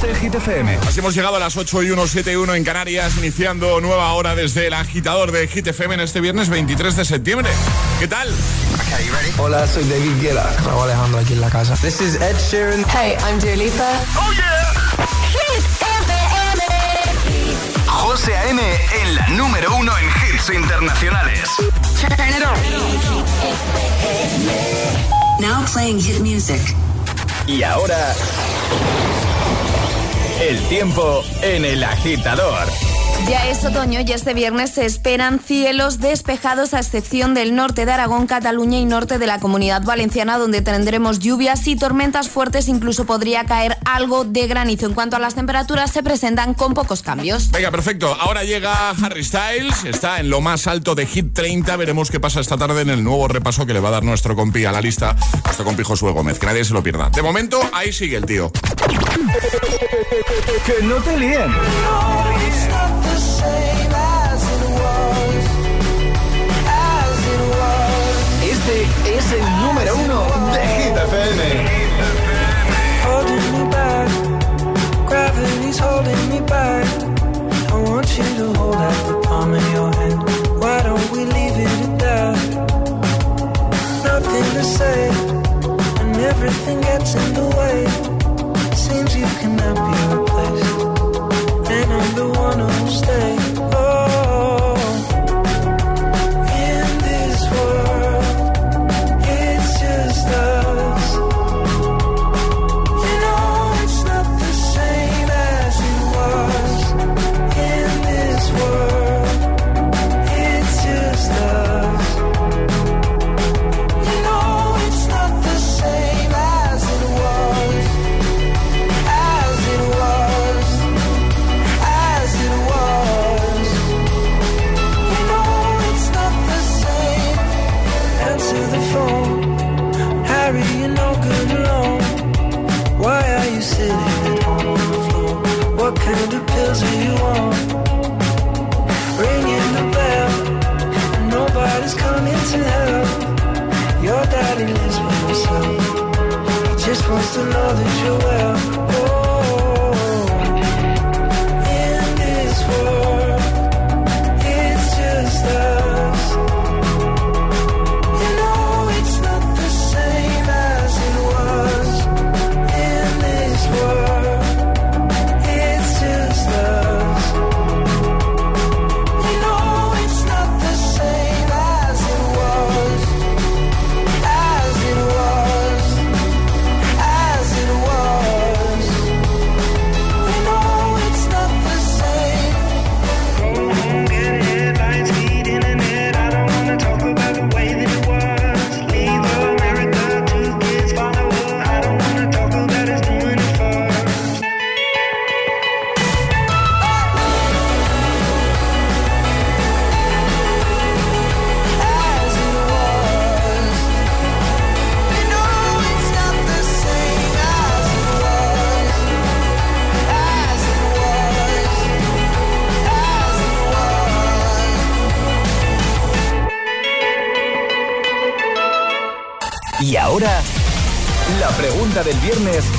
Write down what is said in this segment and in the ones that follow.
12 Hit FM. Así hemos llegado a las 8 y 1, 7 y 1 en Canarias, iniciando nueva hora desde el agitador de Hit FM en este viernes 23 de septiembre. ¿Qué tal? Hola, soy David Guetta. Raúl Alejandro aquí en la casa. This is Ed Sheeran. Hey, I'm Dua Lipa. ¡Oh, yeah! Hit FM. José A.M. en la número uno en hits internacionales. Turn it on. Now playing hit music. Y ahora... El tiempo en el agitador. Ya es otoño y este viernes se esperan cielos despejados a excepción del norte de Aragón, Cataluña y norte de la Comunidad Valenciana donde tendremos lluvias y tormentas fuertes, incluso podría caer algo de granizo. En cuanto a las temperaturas se presentan con pocos cambios. Venga, perfecto. Ahora llega Harry Styles, está en lo más alto de Hit 30. Veremos qué pasa esta tarde en el nuevo repaso que le va a dar nuestro compi a la lista, nuestro compi Josué Gómez. Que nadie se lo pierda. De momento, ahí sigue el tío. Que no te líen. Este es el número uno de Hit FM. holding me back. Gravity's holding me back. I want you to hold out the palm of your hand. Why don't we leave it at that? Nothing to say, and everything gets in the way. Seems you cannot be I'm the one who'll stay.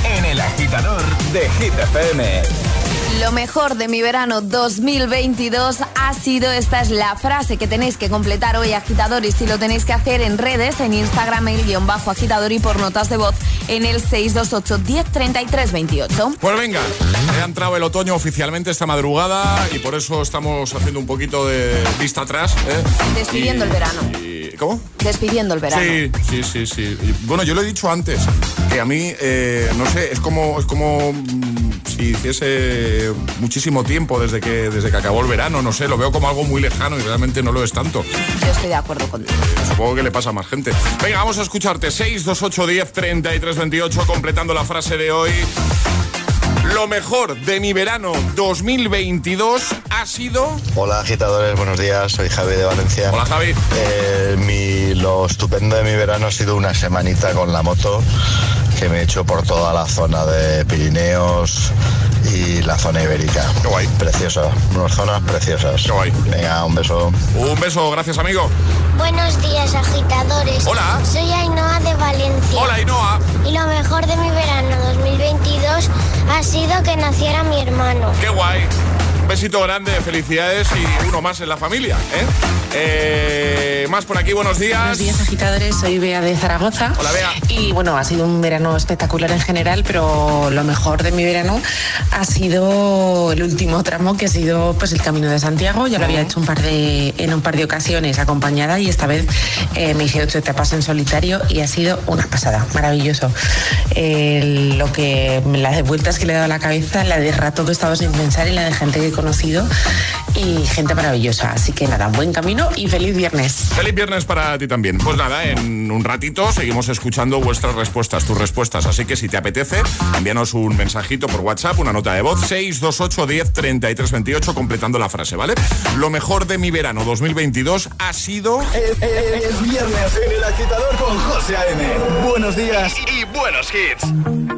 En el agitador de Hit FM. Lo mejor de mi verano 2022 ha sido, esta es la frase que tenéis que completar hoy agitador y si lo tenéis que hacer en redes, en Instagram el guion bajo agitador y por notas de voz en el 628 1033 28. Pues venga, ha entrado el otoño oficialmente esta madrugada y por eso estamos haciendo un poquito de vista atrás. ¿eh? Despidiendo Y- el verano. y- ¿Cómo? Despidiendo el verano. Sí, sí, sí, sí. Y, bueno, yo lo he dicho antes, que a mí, eh, no sé, es como, es como si hiciese muchísimo tiempo desde que, desde que acabó el verano, no sé, lo veo como algo muy lejano y realmente no lo es tanto. Yo estoy de acuerdo contigo. Supongo que le pasa a más gente. Venga, vamos a escucharte. 628 10 33 28, completando la frase de hoy. Lo mejor de mi verano 2022 ha sido. Hola agitadores, buenos días, soy Javi de Valencia. Hola, Javi. Eh, mi- lo estupendo de mi verano ha sido una semanita con la moto que me he hecho por toda la zona de Pirineos y la zona ibérica. Qué guay. Preciosa, unas zonas preciosas. Qué guay. Venga, un beso. Un beso, gracias amigo. Buenos días, agitadores. Hola. Soy Ainhoa de Valencia. Hola Inoa. Y lo mejor de mi verano 2022 ha sido que naciera mi hermano. Qué guay. Un besito grande, felicidades y uno más en la familia. ¿eh? Eh, más por aquí, buenos días. Buenos días, agitadores. Soy Bea de Zaragoza. Hola, Bea. Y bueno, ha sido un verano espectacular en general, pero lo mejor de mi verano ha sido el último tramo, que ha sido pues el Camino de Santiago. Ya lo había hecho un par de, en un par de ocasiones acompañada y esta vez eh, me hice ocho etapas en solitario y ha sido una pasada, maravilloso. Eh, lo que las vueltas que le he dado a la cabeza, la de rato que he estado sin pensar y la de gente que conocido y gente maravillosa. Así que nada, buen camino y feliz viernes. Feliz viernes para ti también. Pues nada, en un ratito seguimos escuchando vuestras respuestas, tus respuestas. Así que si te apetece, envíanos un mensajito por WhatsApp, una nota de voz, 628 10 33 28, completando la frase, ¿vale? Lo mejor de mi verano 2022 ha sido. Es, es- es viernes en el agitador con José A.M. Buenos días y, y buenos hits.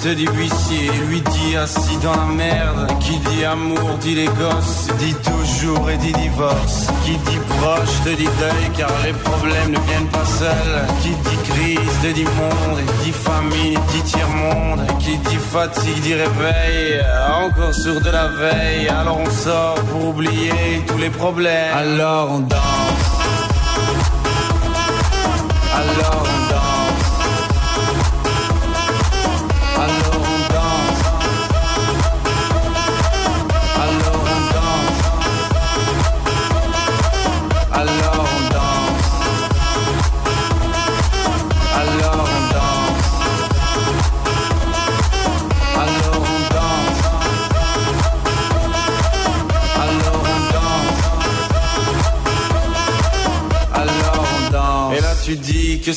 Dette te dit huissier, lui dit assis dans la merde, qui dit amour dit les gosses, dit toujours et dit divorce, qui dit proche te dit deuil car les problèmes ne viennent pas seuls, qui dit crise te dit monde, dit famille dit tiers-monde, qui dit fatigue dit réveil, encore sur de la veille, alors on sort pour oublier tous les problèmes, alors on danse. Alors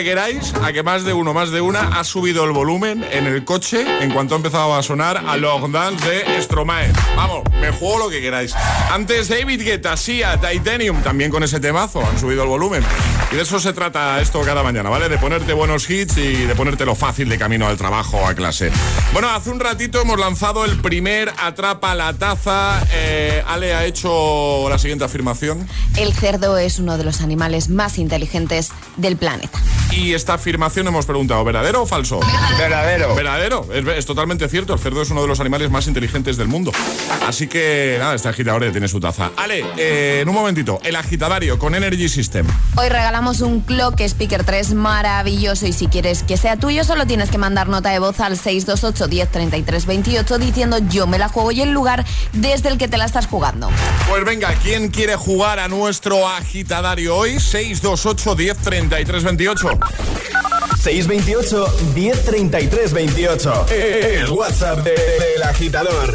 Que queráis a que más de uno, más de una ha subido el volumen en el coche en cuanto ha empezado a sonar a Log Dance de Stromae. Vamos, me juego lo que queráis. Antes David Guetta, Sia, Titanium, también con ese temazo, han subido el volumen. Y de eso se trata esto cada mañana, ¿vale? De ponerte buenos hits y de ponértelo fácil de camino al trabajo o a clase. Bueno, hace un ratito hemos lanzado el primer Atrapa la Taza. Eh, Ale ha hecho la siguiente afirmación. El cerdo es uno de los animales más inteligentes del planeta. Y esta afirmación hemos preguntado, ¿verdadero o falso? Verdadero. Verdadero, es, es totalmente cierto. El cerdo es uno de los animales más inteligentes del mundo. Así que nada, este agitador ya tiene su taza. Ale, eh, en un momentito, el agitadario con Energy System. Hoy regalamos un Clock Speaker 3 maravilloso y si quieres que sea tuyo solo tienes que mandar nota de voz al 628 10 33 28 diciendo yo me la juego y el lugar desde el que te la estás jugando. Pues venga, ¿quién quiere jugar a nuestro agitadario hoy? 628 10 33 28. 628 1033 28. El WhatsApp de- del agitador.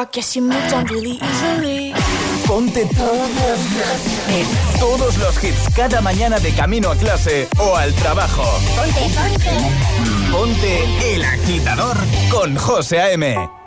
I guess you moved on really easily. Ponte todos los hits cada mañana de camino a clase o al trabajo. Ponte, ponte. Ponte el agitador con José A.M.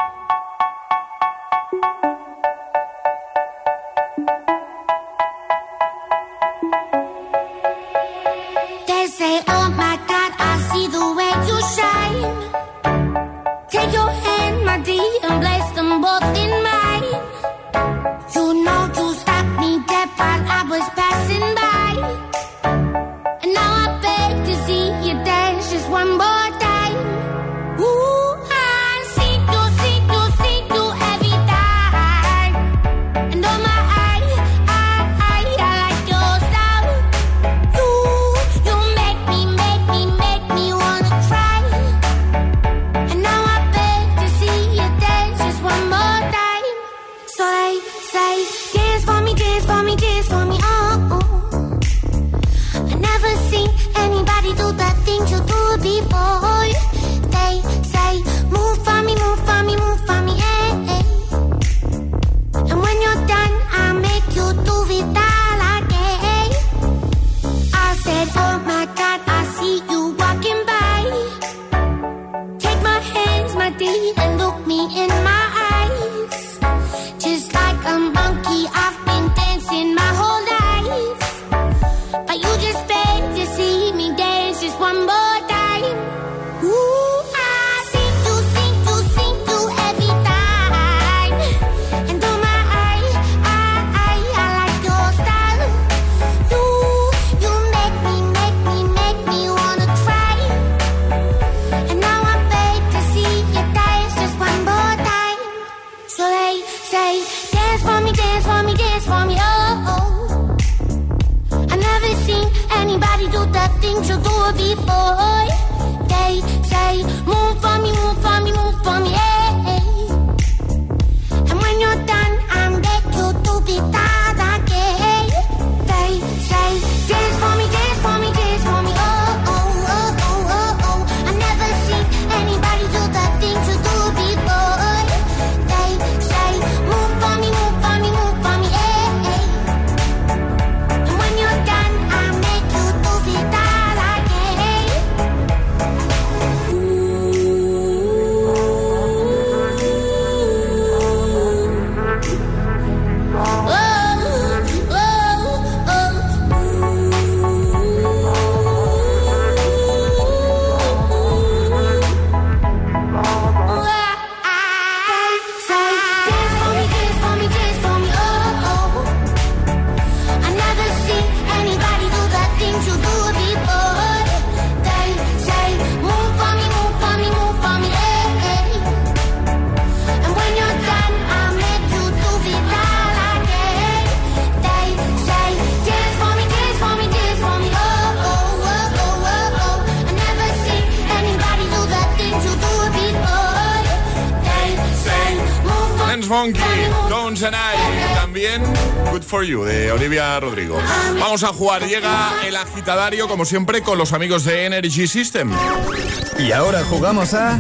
for You de Olivia Rodrigo. Vamos a jugar. Llega el agitadario, como siempre, con los amigos de Energy System. Y ahora jugamos a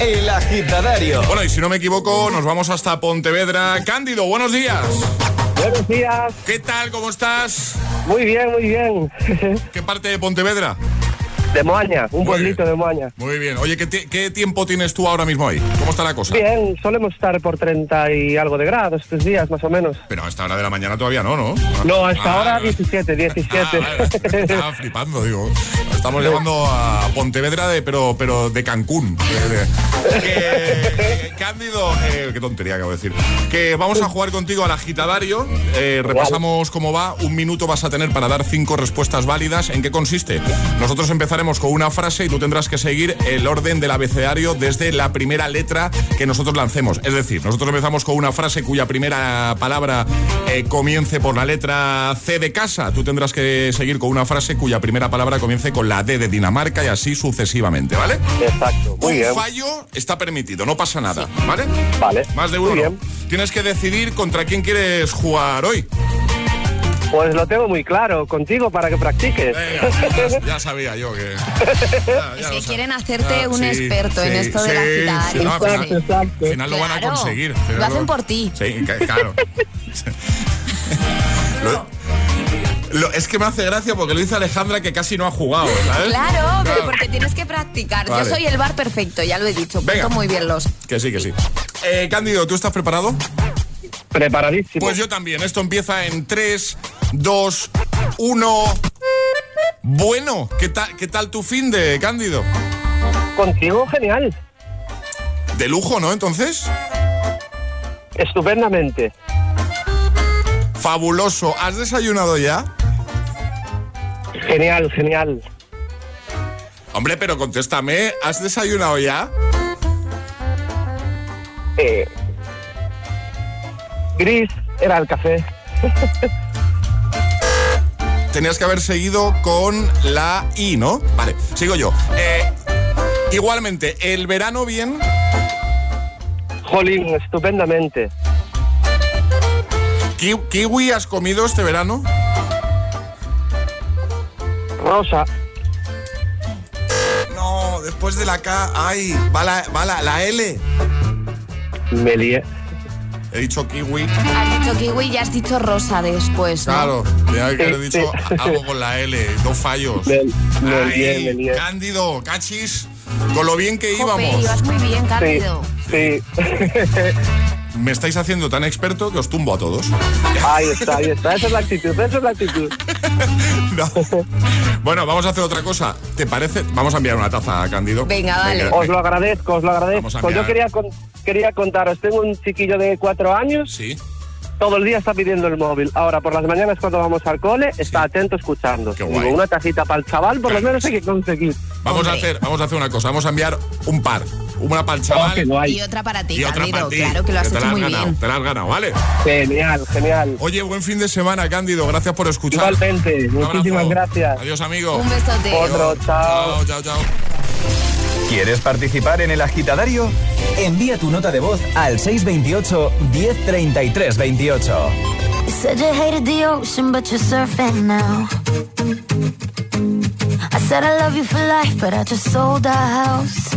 El Agitadario. Bueno, y si no me equivoco, nos vamos hasta Pontevedra. Cándido, buenos días. Buenos días. ¿Qué tal? ¿Cómo estás? Muy bien, muy bien. ¿Qué parte de Pontevedra? De Moaña, un Muy pueblito bien. de Moaña. Muy bien. Oye, ¿qué, qué tiempo tienes tú ahora mismo ahí? ¿Cómo está la cosa? Bien, solemos estar por 30 y algo de grados estos días, más o menos. Pero a esta hora de la mañana todavía no, ¿no? No, hasta Ah, ahora vale. 17, 17. Ah. Estaba flipando, digo. Estamos llegando a Pontevedra, de, pero, pero de Cancún. Que- Cándido, eh, qué tontería acabo de decir. Que vamos a jugar contigo al agitadario. Eh, repasamos cómo va. Un minuto vas a tener para dar cinco respuestas válidas. ¿En qué consiste? Nosotros empezaremos con una frase y tú tendrás que seguir el orden del abecedario desde la primera letra que nosotros lancemos. Es decir, nosotros empezamos con una frase cuya primera palabra eh, comience por la letra C de casa. Tú tendrás que seguir con una frase cuya primera palabra comience con la D de Dinamarca y así sucesivamente, ¿vale? Exacto, muy Un bien. fallo está permitido, no pasa nada, ¿vale? Vale. Más de uno. Muy bien. Tienes que decidir contra quién quieres jugar hoy. Pues lo tengo muy claro, contigo para que practiques. Venga, ya, ya sabía yo que. ya- ya Es que quieren hacerte Ah, un sí, experto en sí, esto de la sí, no, al final- Exacto. Al final lo van a conseguir. lo hacen por ti. Sí, claro. Lo- lo- es que me hace gracia porque lo dice Alejandra que casi no ha jugado, ¿sabes? Claro, porque tienes que practicar. Vale. Yo soy el bar perfecto, ya lo he dicho. Venga. Muy bien los. Que sí, que sí. Eh, Cándido, ¿tú estás preparado? Preparadísimo. Pues yo también. Esto empieza en 3, 2, 1. Bueno, ¿qué tal, ¿qué tal tu fin de Cándido? Contigo, genial. De lujo, ¿no? Entonces, Estupendamente. fabuloso. ¿Has desayunado ya? Genial, genial. Hombre, pero contéstame, ¿has desayunado ya? Eh, gris era el café. Tenías que haber seguido con la I, ¿no? Vale, sigo yo. Eh, igualmente, ¿el verano bien? Jolín, estupendamente. Ki- ¿Kiwi has comido este verano? Rosa. No, después de la K, ay, va la, va la, la L. Me lié. He dicho kiwi. Has dicho kiwi y has dicho rosa después. ¿no? Claro, que haber Sí, dicho sí. algo con la L, dos fallos. Me, me Ay, me lié. Cándido, cachis, con lo bien que Jope, íbamos. ibas muy bien, Sí, Cándido. sí. Me estáis haciendo tan experto que os tumbo a todos. ahí está, ahí está. Esa es la actitud, esa es la actitud. No. Bueno, vamos a hacer otra cosa. ¿Te parece? Vamos a enviar una taza a Cándido. Venga, dale. Os lo agradezco, os lo agradezco. mirar. Yo quería, con- quería contaros, tengo un chiquillo de cuatro años, Sí. todo el día está pidiendo el móvil. Ahora, por las mañanas cuando vamos al cole, está atento escuchando. Qué Digo, guay. una tacita para el chaval, por lo menos hay que conseguir. Vamos a hacer, vamos a hacer una cosa. Vamos a enviar un par. Una para el chaval Oh, guay. Y otra para ti, y otra Cándido. para ti. Claro que lo has te hecho la muy ganado, bien. Te la has ganado, ¿vale? Genial, genial. Oye, buen fin de semana, Cándido. Gracias por escuchar. Igualmente, muchísimas gracias. Adiós, amigo. Un besote. Otro, chao. Chao, chao, chao. ¿Quieres participar en el agitadario? Envía tu nota de voz al 628 1033 28. You said you hated the ocean, but you're surfing now. I said I love you for life, but I just sold our house.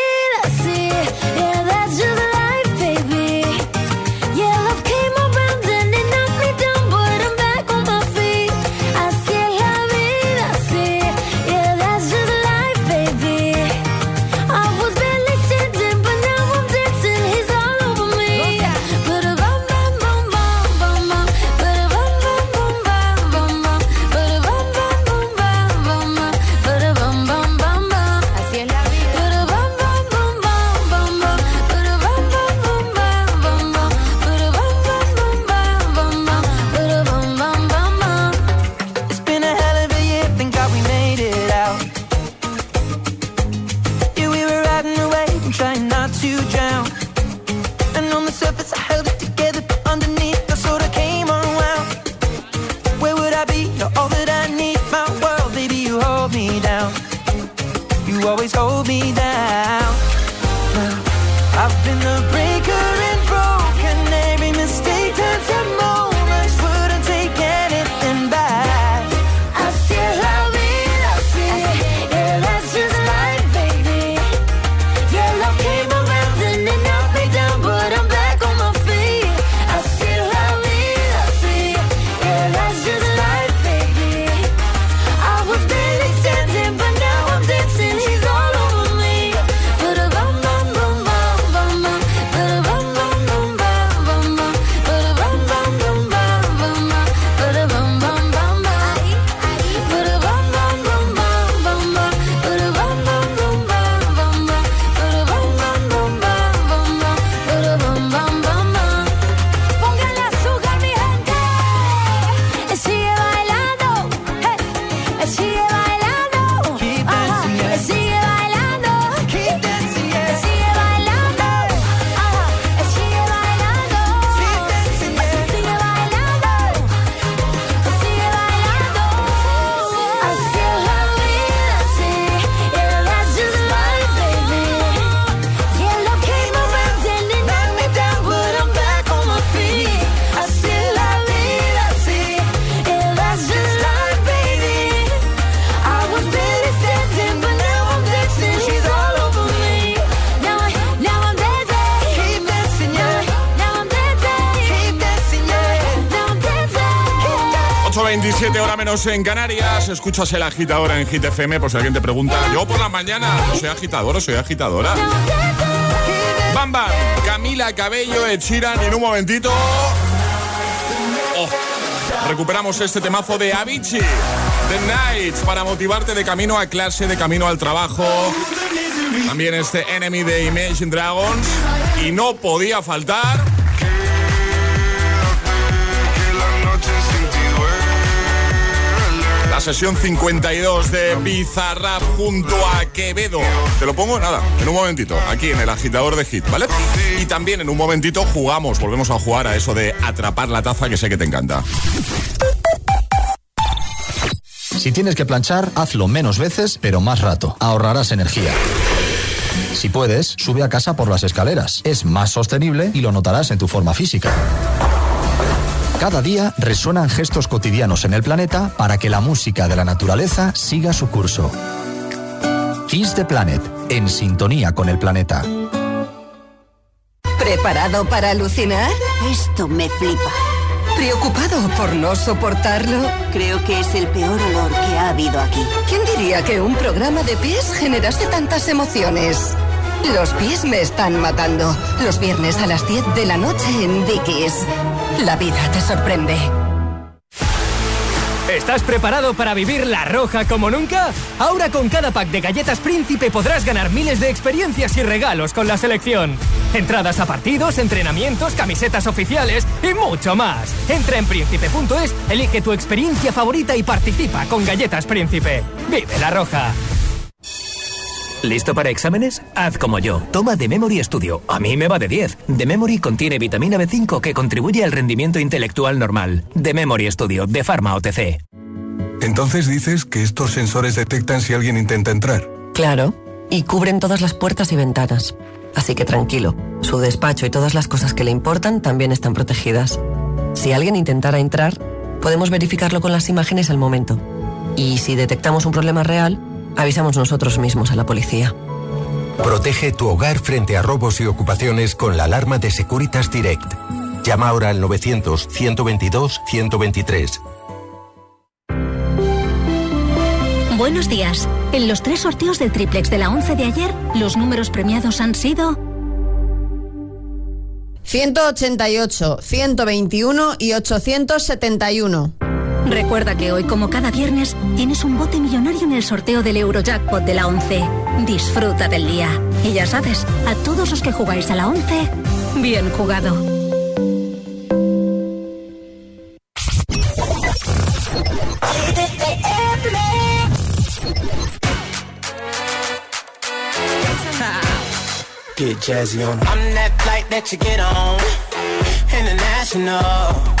27 hora menos en Canarias. Escuchas el agitador en Hit FM. Por si alguien te pregunta, yo por la mañana soy agitador soy agitadora. Bam Bam, Camila Cabello, Echiran en un momentito. Oh, recuperamos este temazo de Avicii, The Nights, para motivarte de camino a clase, de camino al trabajo. También este Enemy de Imagine Dragons. Y no podía faltar. La sesión 52 de Bizarrap junto a Quevedo. Te lo pongo nada, en un momentito, aquí en el agitador de hit, ¿vale? Y también en un momentito jugamos, volvemos a jugar a eso de atrapar la taza que sé que te encanta. Si tienes que planchar, hazlo menos veces, pero más rato. Ahorrarás energía. Si puedes, sube a casa por las escaleras. Es más sostenible y lo notarás en tu forma física. Cada día resuenan gestos cotidianos en el planeta para que la música de la naturaleza siga su curso. Kiss the Planet, en sintonía con el planeta. ¿Preparado para alucinar? Esto me flipa. ¿Preocupado por no soportarlo? Creo que es el peor olor que ha habido aquí. ¿Quién diría que un programa de pies generase tantas emociones? Los pies me están matando. Los viernes a las 10 de la noche en Dickies. La vida te sorprende. ¿Estás preparado para vivir la roja como nunca? Ahora con cada pack de galletas Príncipe podrás ganar miles de experiencias y regalos con la selección. Entradas a partidos, entrenamientos, camisetas oficiales y mucho más. Entra en príncipe.es, elige tu experiencia favorita y participa con Galletas Príncipe. Vive la roja. ¿Listo para exámenes? Haz como yo. Toma The Memory Studio. A mí me va de 10. The Memory contiene vitamina B5 que contribuye al rendimiento intelectual normal. The Memory Studio, de Pharma OTC. Entonces dices que estos sensores detectan si alguien intenta entrar. Claro, y cubren todas las puertas y ventanas. Así que tranquilo, su despacho y todas las cosas que le importan también están protegidas. Si alguien intentara entrar, podemos verificarlo con las imágenes al momento. Y si detectamos un problema real, avisamos nosotros mismos a la policía. Protege tu hogar frente a robos y ocupaciones con la alarma de Securitas Direct. Llama ahora al 900-122-123. Buenos días. En los tres sorteos del triplex de la 11 de ayer, los números premiados han sido 188, 121 y 871. Recuerda que hoy, como cada viernes, tienes un bote millonario en el sorteo del Eurojackpot de la 11. Disfruta del día. Y ya sabes, a todos los que jugáis a la 11, bien jugado. I'm that you.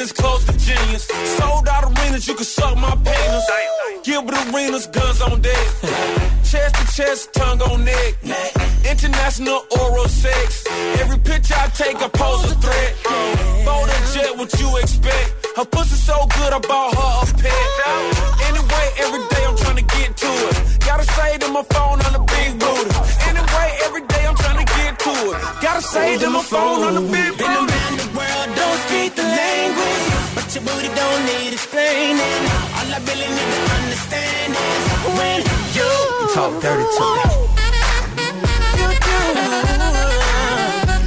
Cadenas close to genius. Sold out arenas, you can suck my penis. Gilbert Arenas, guns on deck. Chest to chest, tongue on neck. International oral sex. Every picture I take, I pose a threat. Bold and jet, what you expect? Her pussy so good, I bought her a pet. Anyway, every day I'm trying to get to it. Gotta say to my phone on the big booty. Anyway, every day to it. Gotta say to my phone on the big Been around the world, don't speak the language. But your booty don't need explaining. All I really need to understand is when you Talk dirty to me.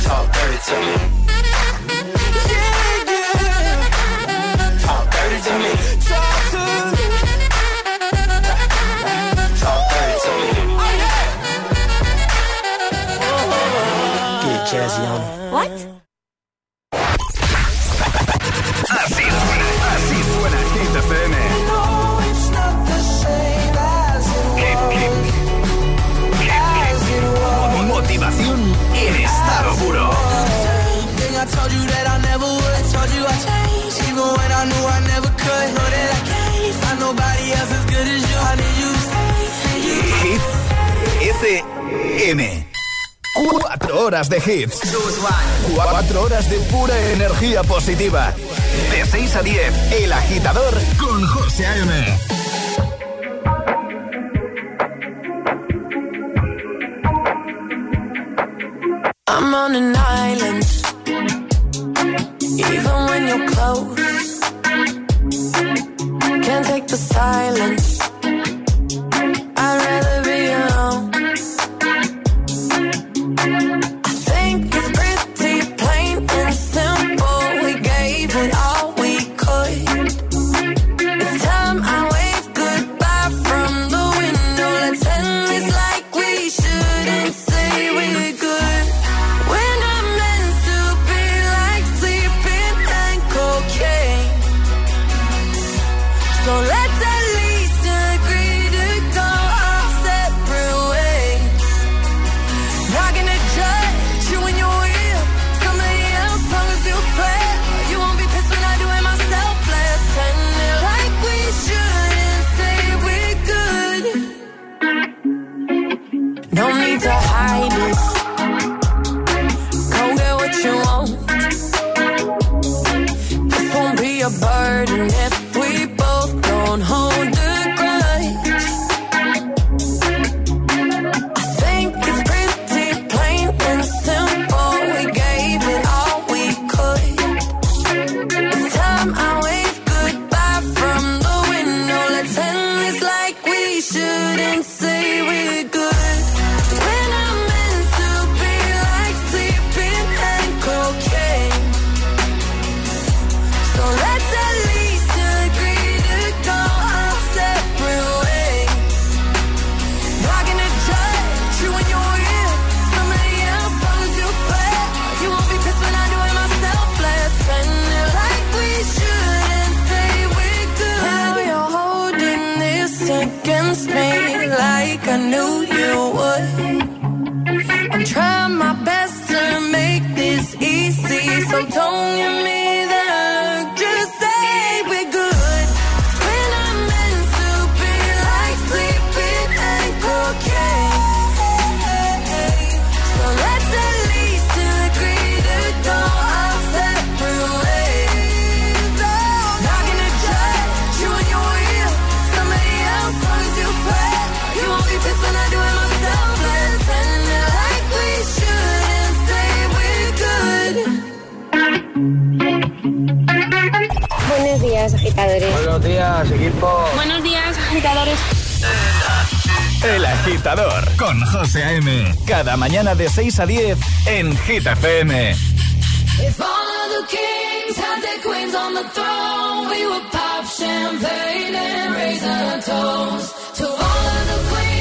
talk dirty to me. motivación en estado puro. Hit FM. Cuatro horas de hits. Cuatro horas de pura energía positiva. De 6 a 10, El Agitador con José A.M. I'm on an island, even when you're close. Can't take the silence. I'd rather. don't you mean? Buenos días, equipo. Buenos días, agitadores. El agitador con José A.M. Cada mañana de 6 a 10 en Hit FM. If all of the kings had their queens on the throne, we would pop champagne and raise a toast to all of the queens.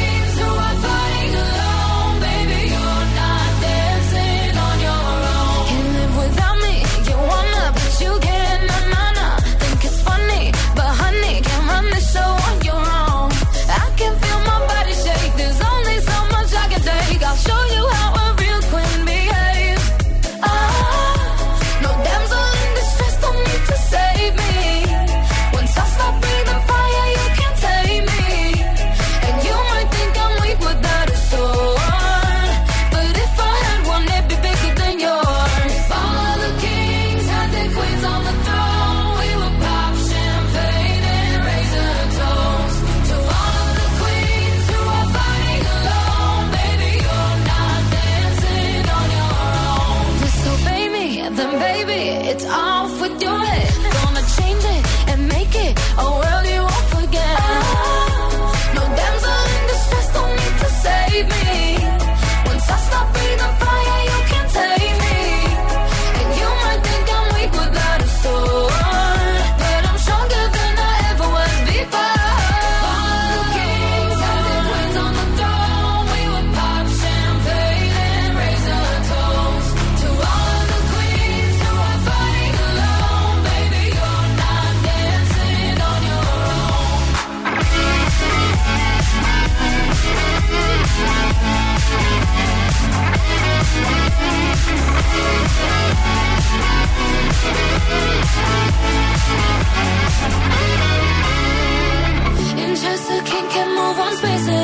one spaces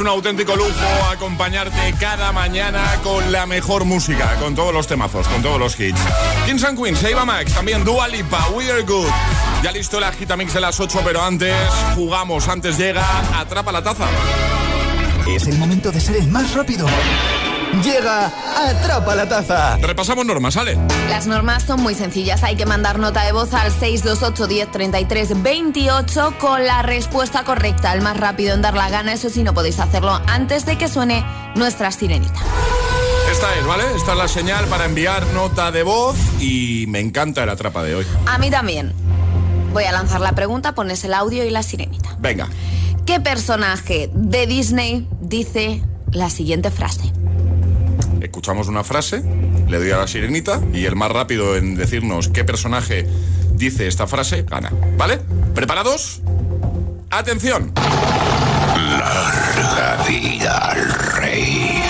Es un auténtico lujo acompañarte cada mañana con la mejor música, con todos los temazos, con todos los hits. Kings and Queens, Eva Max, también Dua Lipa, We Are Good. Ya listo la Gitamix de las 8, pero antes jugamos, antes llega Atrapa la Taza. Es el momento de ser el más rápido. Llega Atrapa la Taza. Repasamos normas, ¿sale? Las normas son muy sencillas. Hay que mandar nota de voz al 628 10 33 28 con la respuesta correcta. El más rápido en dar la gana, eso sí, no podéis hacerlo antes de que suene nuestra sirenita. Esta es, ¿vale? Esta es la señal para enviar nota de voz y me encanta el Atrapa de hoy. A mí también. Voy a lanzar la pregunta, pones el audio y la sirenita. Venga. ¿Qué personaje de Disney dice la siguiente frase? Escuchamos una frase, le doy a la sirenita y el más rápido en decirnos qué personaje dice esta frase gana. ¿Vale? ¿Preparados? ¡Atención! Larga vida al rey.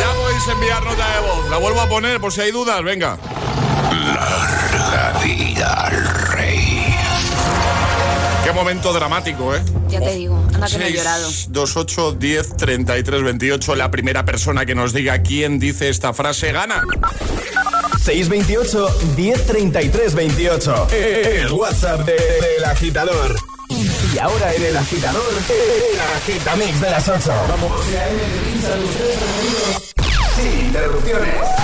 Ya podéis enviar nota de voz. La vuelvo a poner por si hay dudas. Venga. Larga vida al rey. Momento dramático, ¿eh? Ya te digo, anda que no he llorado. 2, 8, 10, 33, 28. La primera persona que nos diga quién dice esta frase gana. 628 1033 28. El WhatsApp de- del agitador. Y ahora en el agitador, el agitamix de las 8. Vamos. Sin interrupciones.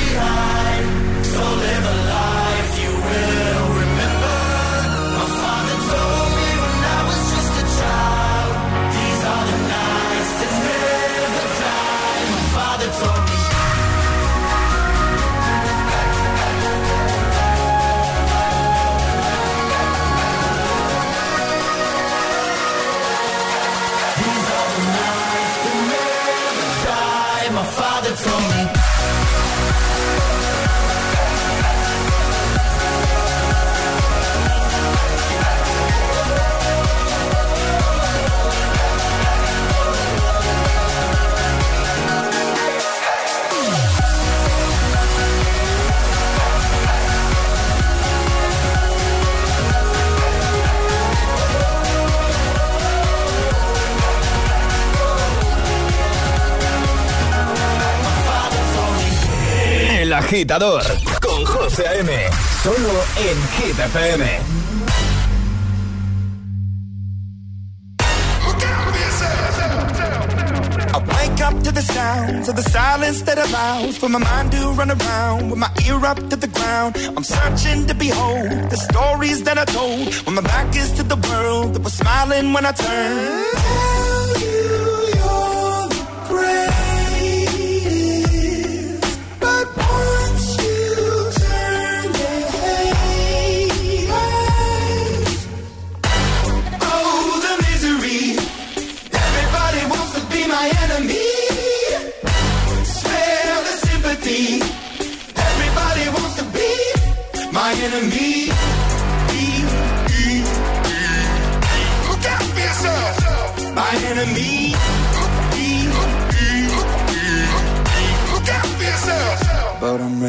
behind, so live a life you will agitador con José A.M. Solo en Hit FM. I wake up to the sounds of the silence that allows for my mind to run around with my ear up to the ground. I'm searching to behold the stories that I told when my back is to the world that was smiling when I turned.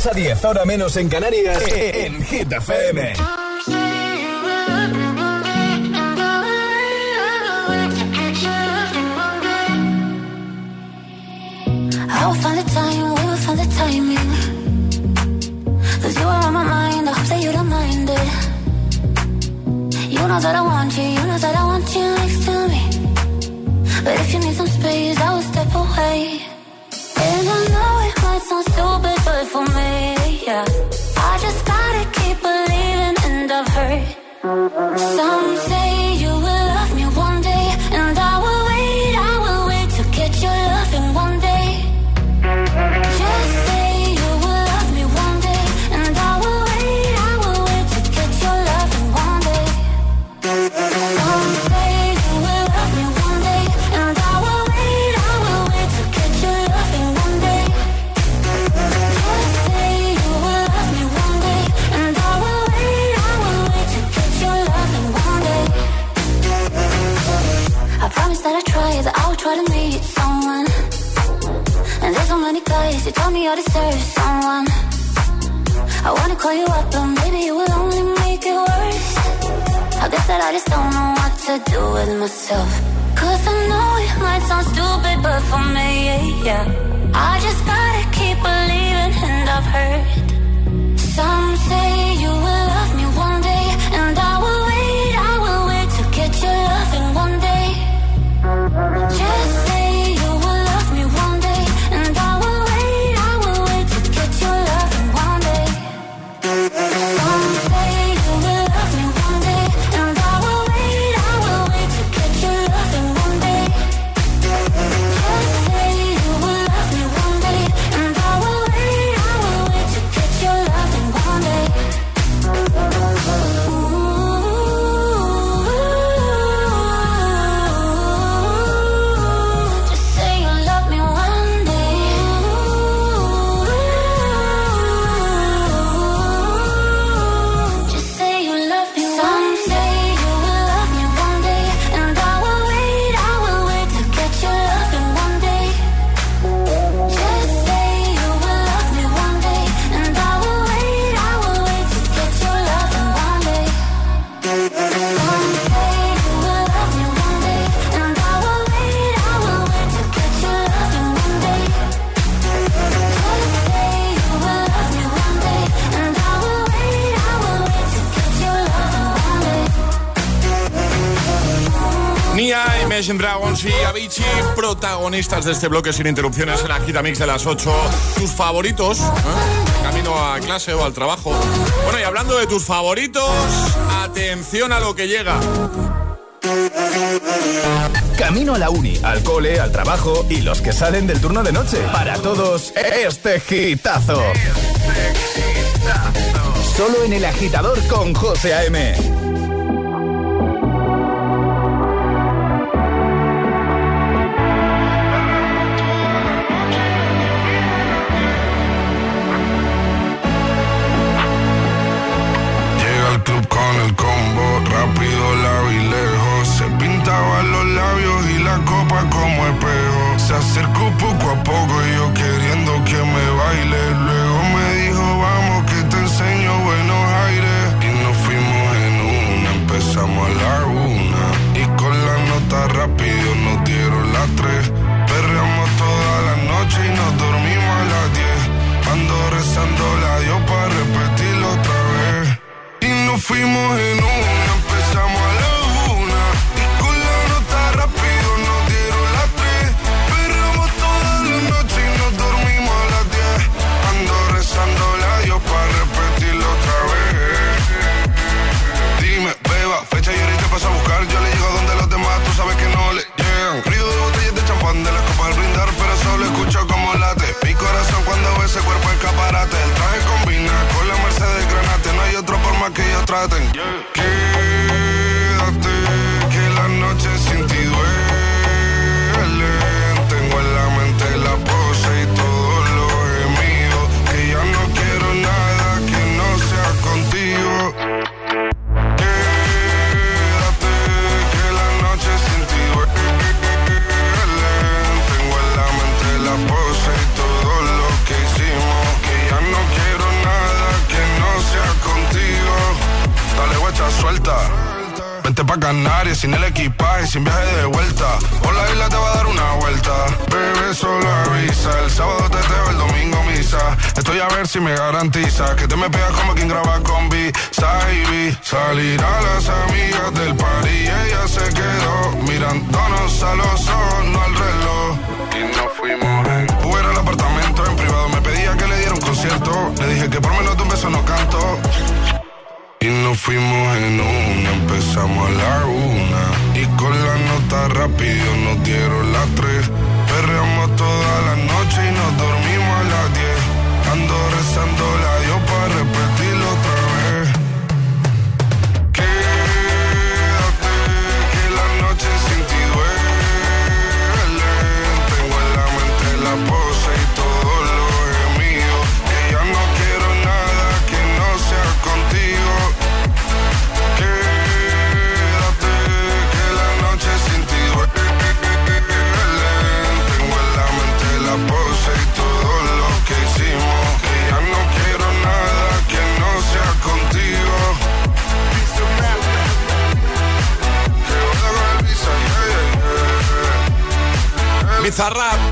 6 a 10, ahora menos en Canarias, en Hit FM. I will find the time, we will find the timing. Cause you are on my mind, I hope that you don't mind it. You know that I want you, you know that I want you next to me. But if you need some space, I will step away. And I know it might sound me, yeah. I just gotta keep believing, and I've heard. Some call you up, but maybe you will only make it worse. I guess that I just don't know what to do with myself. Cause I know it might sound stupid, but for me, yeah. I just gotta keep believing, and I've heard. Protagonistas de este bloque sin interrupciones en la Gita Mix de las 8. Tus favoritos, ¿eh? camino a clase o al trabajo. Bueno, y hablando de tus favoritos, atención a lo que llega. Camino a la uni, al cole, al trabajo y los que salen del turno de noche. Para todos, este gitazo. Solo en el agitador con José A.M.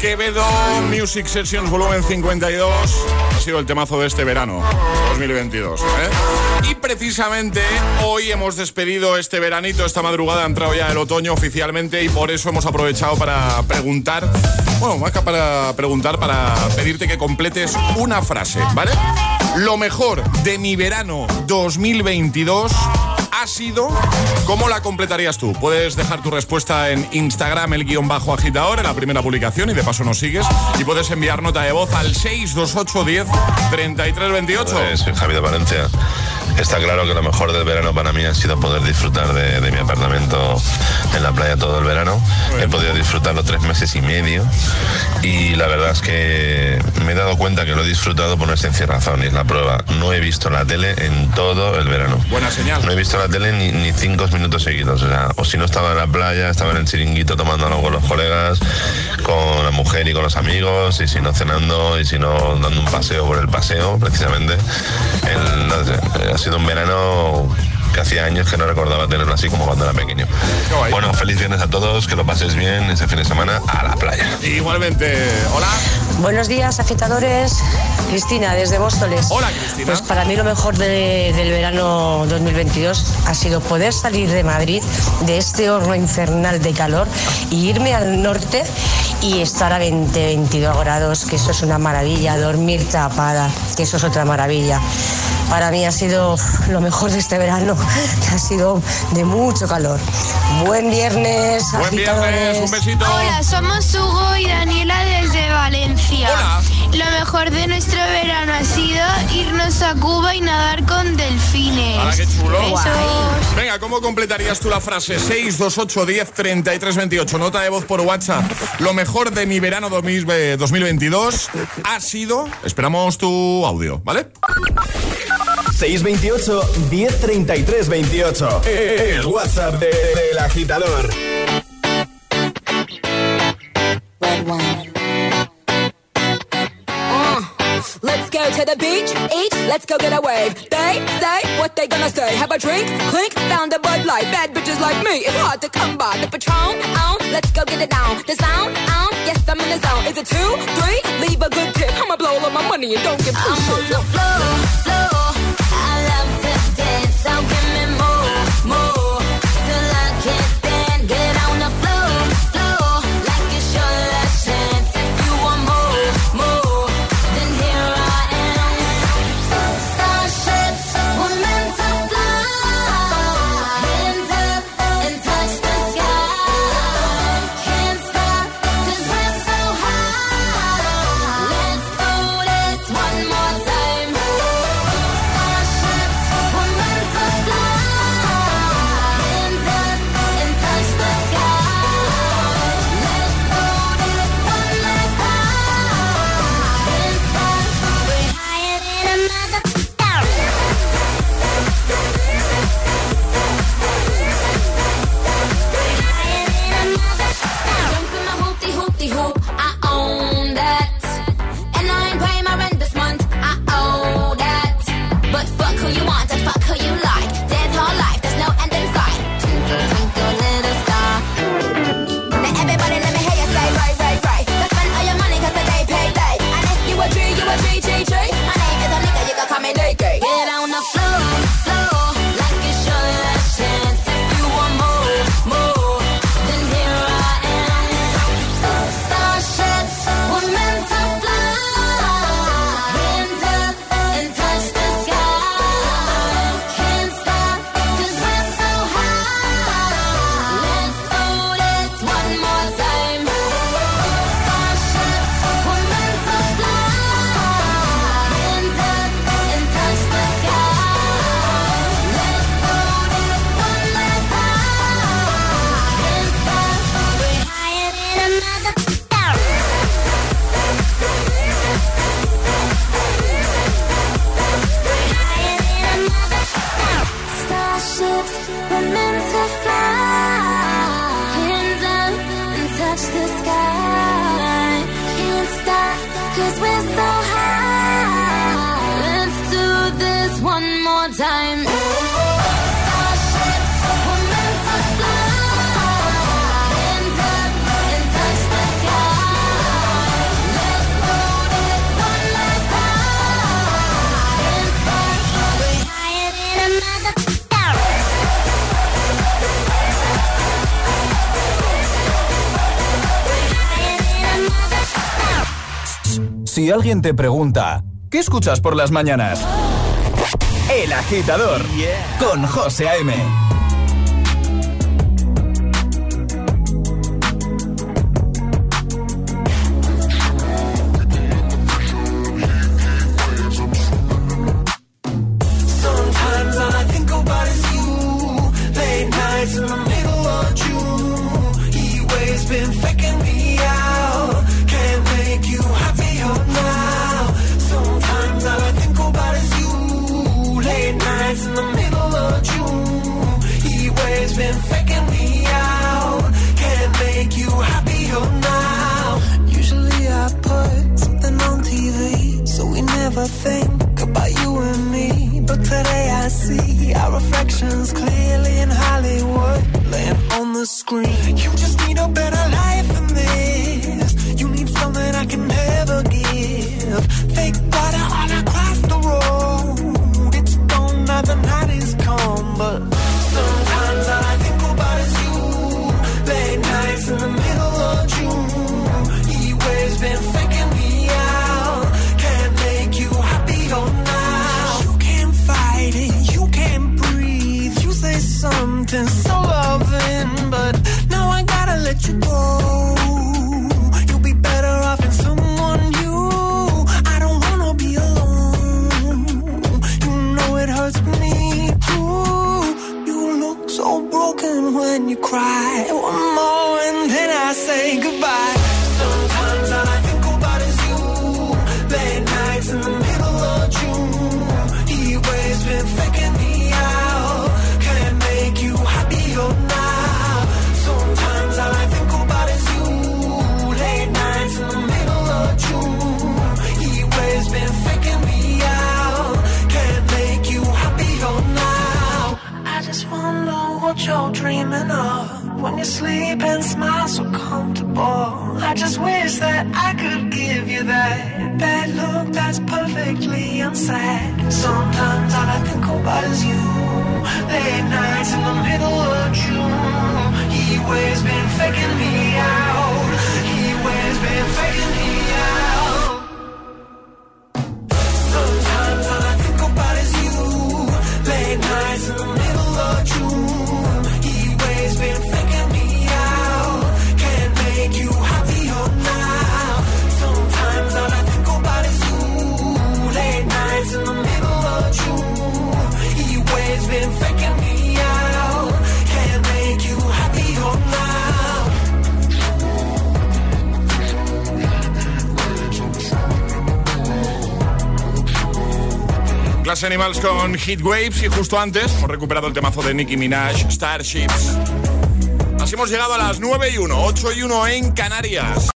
Quevedo, Music Sessions Volumen 52. Ha sido el temazo de este verano, 2022. ¿eh? Y precisamente hoy hemos despedido este veranito, esta madrugada ha entrado ya el otoño oficialmente y por eso hemos aprovechado para preguntar, bueno, más para preguntar, para pedirte que completes una frase, ¿vale? Lo mejor de mi verano 2022 ha sido, ¿cómo la completarías tú? Puedes dejar tu respuesta en Instagram, el guion bajo agitador, en la primera publicación y de paso nos sigues. Y puedes enviar nota de voz al 628 10 33 28. Pues, soy Javi de Valencia. Está claro que lo mejor del verano para mí ha sido poder disfrutar de, de mi apartamento en la playa todo el verano. He podido disfrutarlo tres meses y medio y la verdad es que me he dado cuenta que lo he disfrutado por una sencilla razón y es la prueba. No he visto la tele en todo el verano. Buena señal. No he visto la tele ni, ni cinco minutos seguidos. O, sea, o si no estaba en la playa, estaba en el chiringuito tomando algo con los colegas, con la mujer y con los amigos, y si no cenando, y si no dando un paseo por el paseo, precisamente. El- no sé, ha sido un verano que hacía años que no recordaba tenerlo así como cuando era pequeño. Bueno, feliz viernes a todos, que lo paséis bien ese fin de semana a la playa. Igualmente, hola. Buenos días, agitadores. Cristina, desde Móstoles. Hola, Cristina. Pues para mí lo mejor de- del verano 2022 ha sido poder salir de Madrid, de este horno infernal de calor, y irme al norte y estar a 20, 22 grados, que eso es una maravilla. Dormir tapada, que eso es otra maravilla. Para mí ha sido lo mejor de este verano, que ha sido de mucho calor. Buen viernes, Buen viernes, un besito. Hola, somos Hugo y Daniela desde Valencia. Lo mejor de nuestro verano ha sido irnos a Cuba y nadar con delfines. ¡Hala, qué chulo! Besos. Venga, ¿cómo completarías tú la frase? 628 10 33 28. Nota de voz por WhatsApp. Lo mejor de mi verano 2000 2022 ha sido. Esperamos tu audio, ¿vale? 628 1033 28. El WhatsApp de- del agitador. Uh, let's go to the beach, eat, let's go get a wave. They say what they gonna say. Have a drink, clink, found a Bud Light. Bad bitches like me, it's hard to come by. The Patron, on, let's go get it down. The sound, on, yes I'm in the zone. Is it two, three? Leave a good tip. I'ma blow all of my money and don't give two I'm on shits. the floor, floor. Time. Si alguien te pregunta, ¿qué escuchas por las mañanas? El agitador con José A.M. sentence. So sleep and smile so comfortable. I just wish that I could give you that that look that's perfectly unsaid. Sometimes all I think about is you. Late nights in the middle of June. He always been faking me out. He always been. Animals con Heat Waves y justo antes hemos recuperado el temazo de Nicki Minaj, Starships. Así hemos llegado a las 9 y 1, 8 y 1 en Canarias.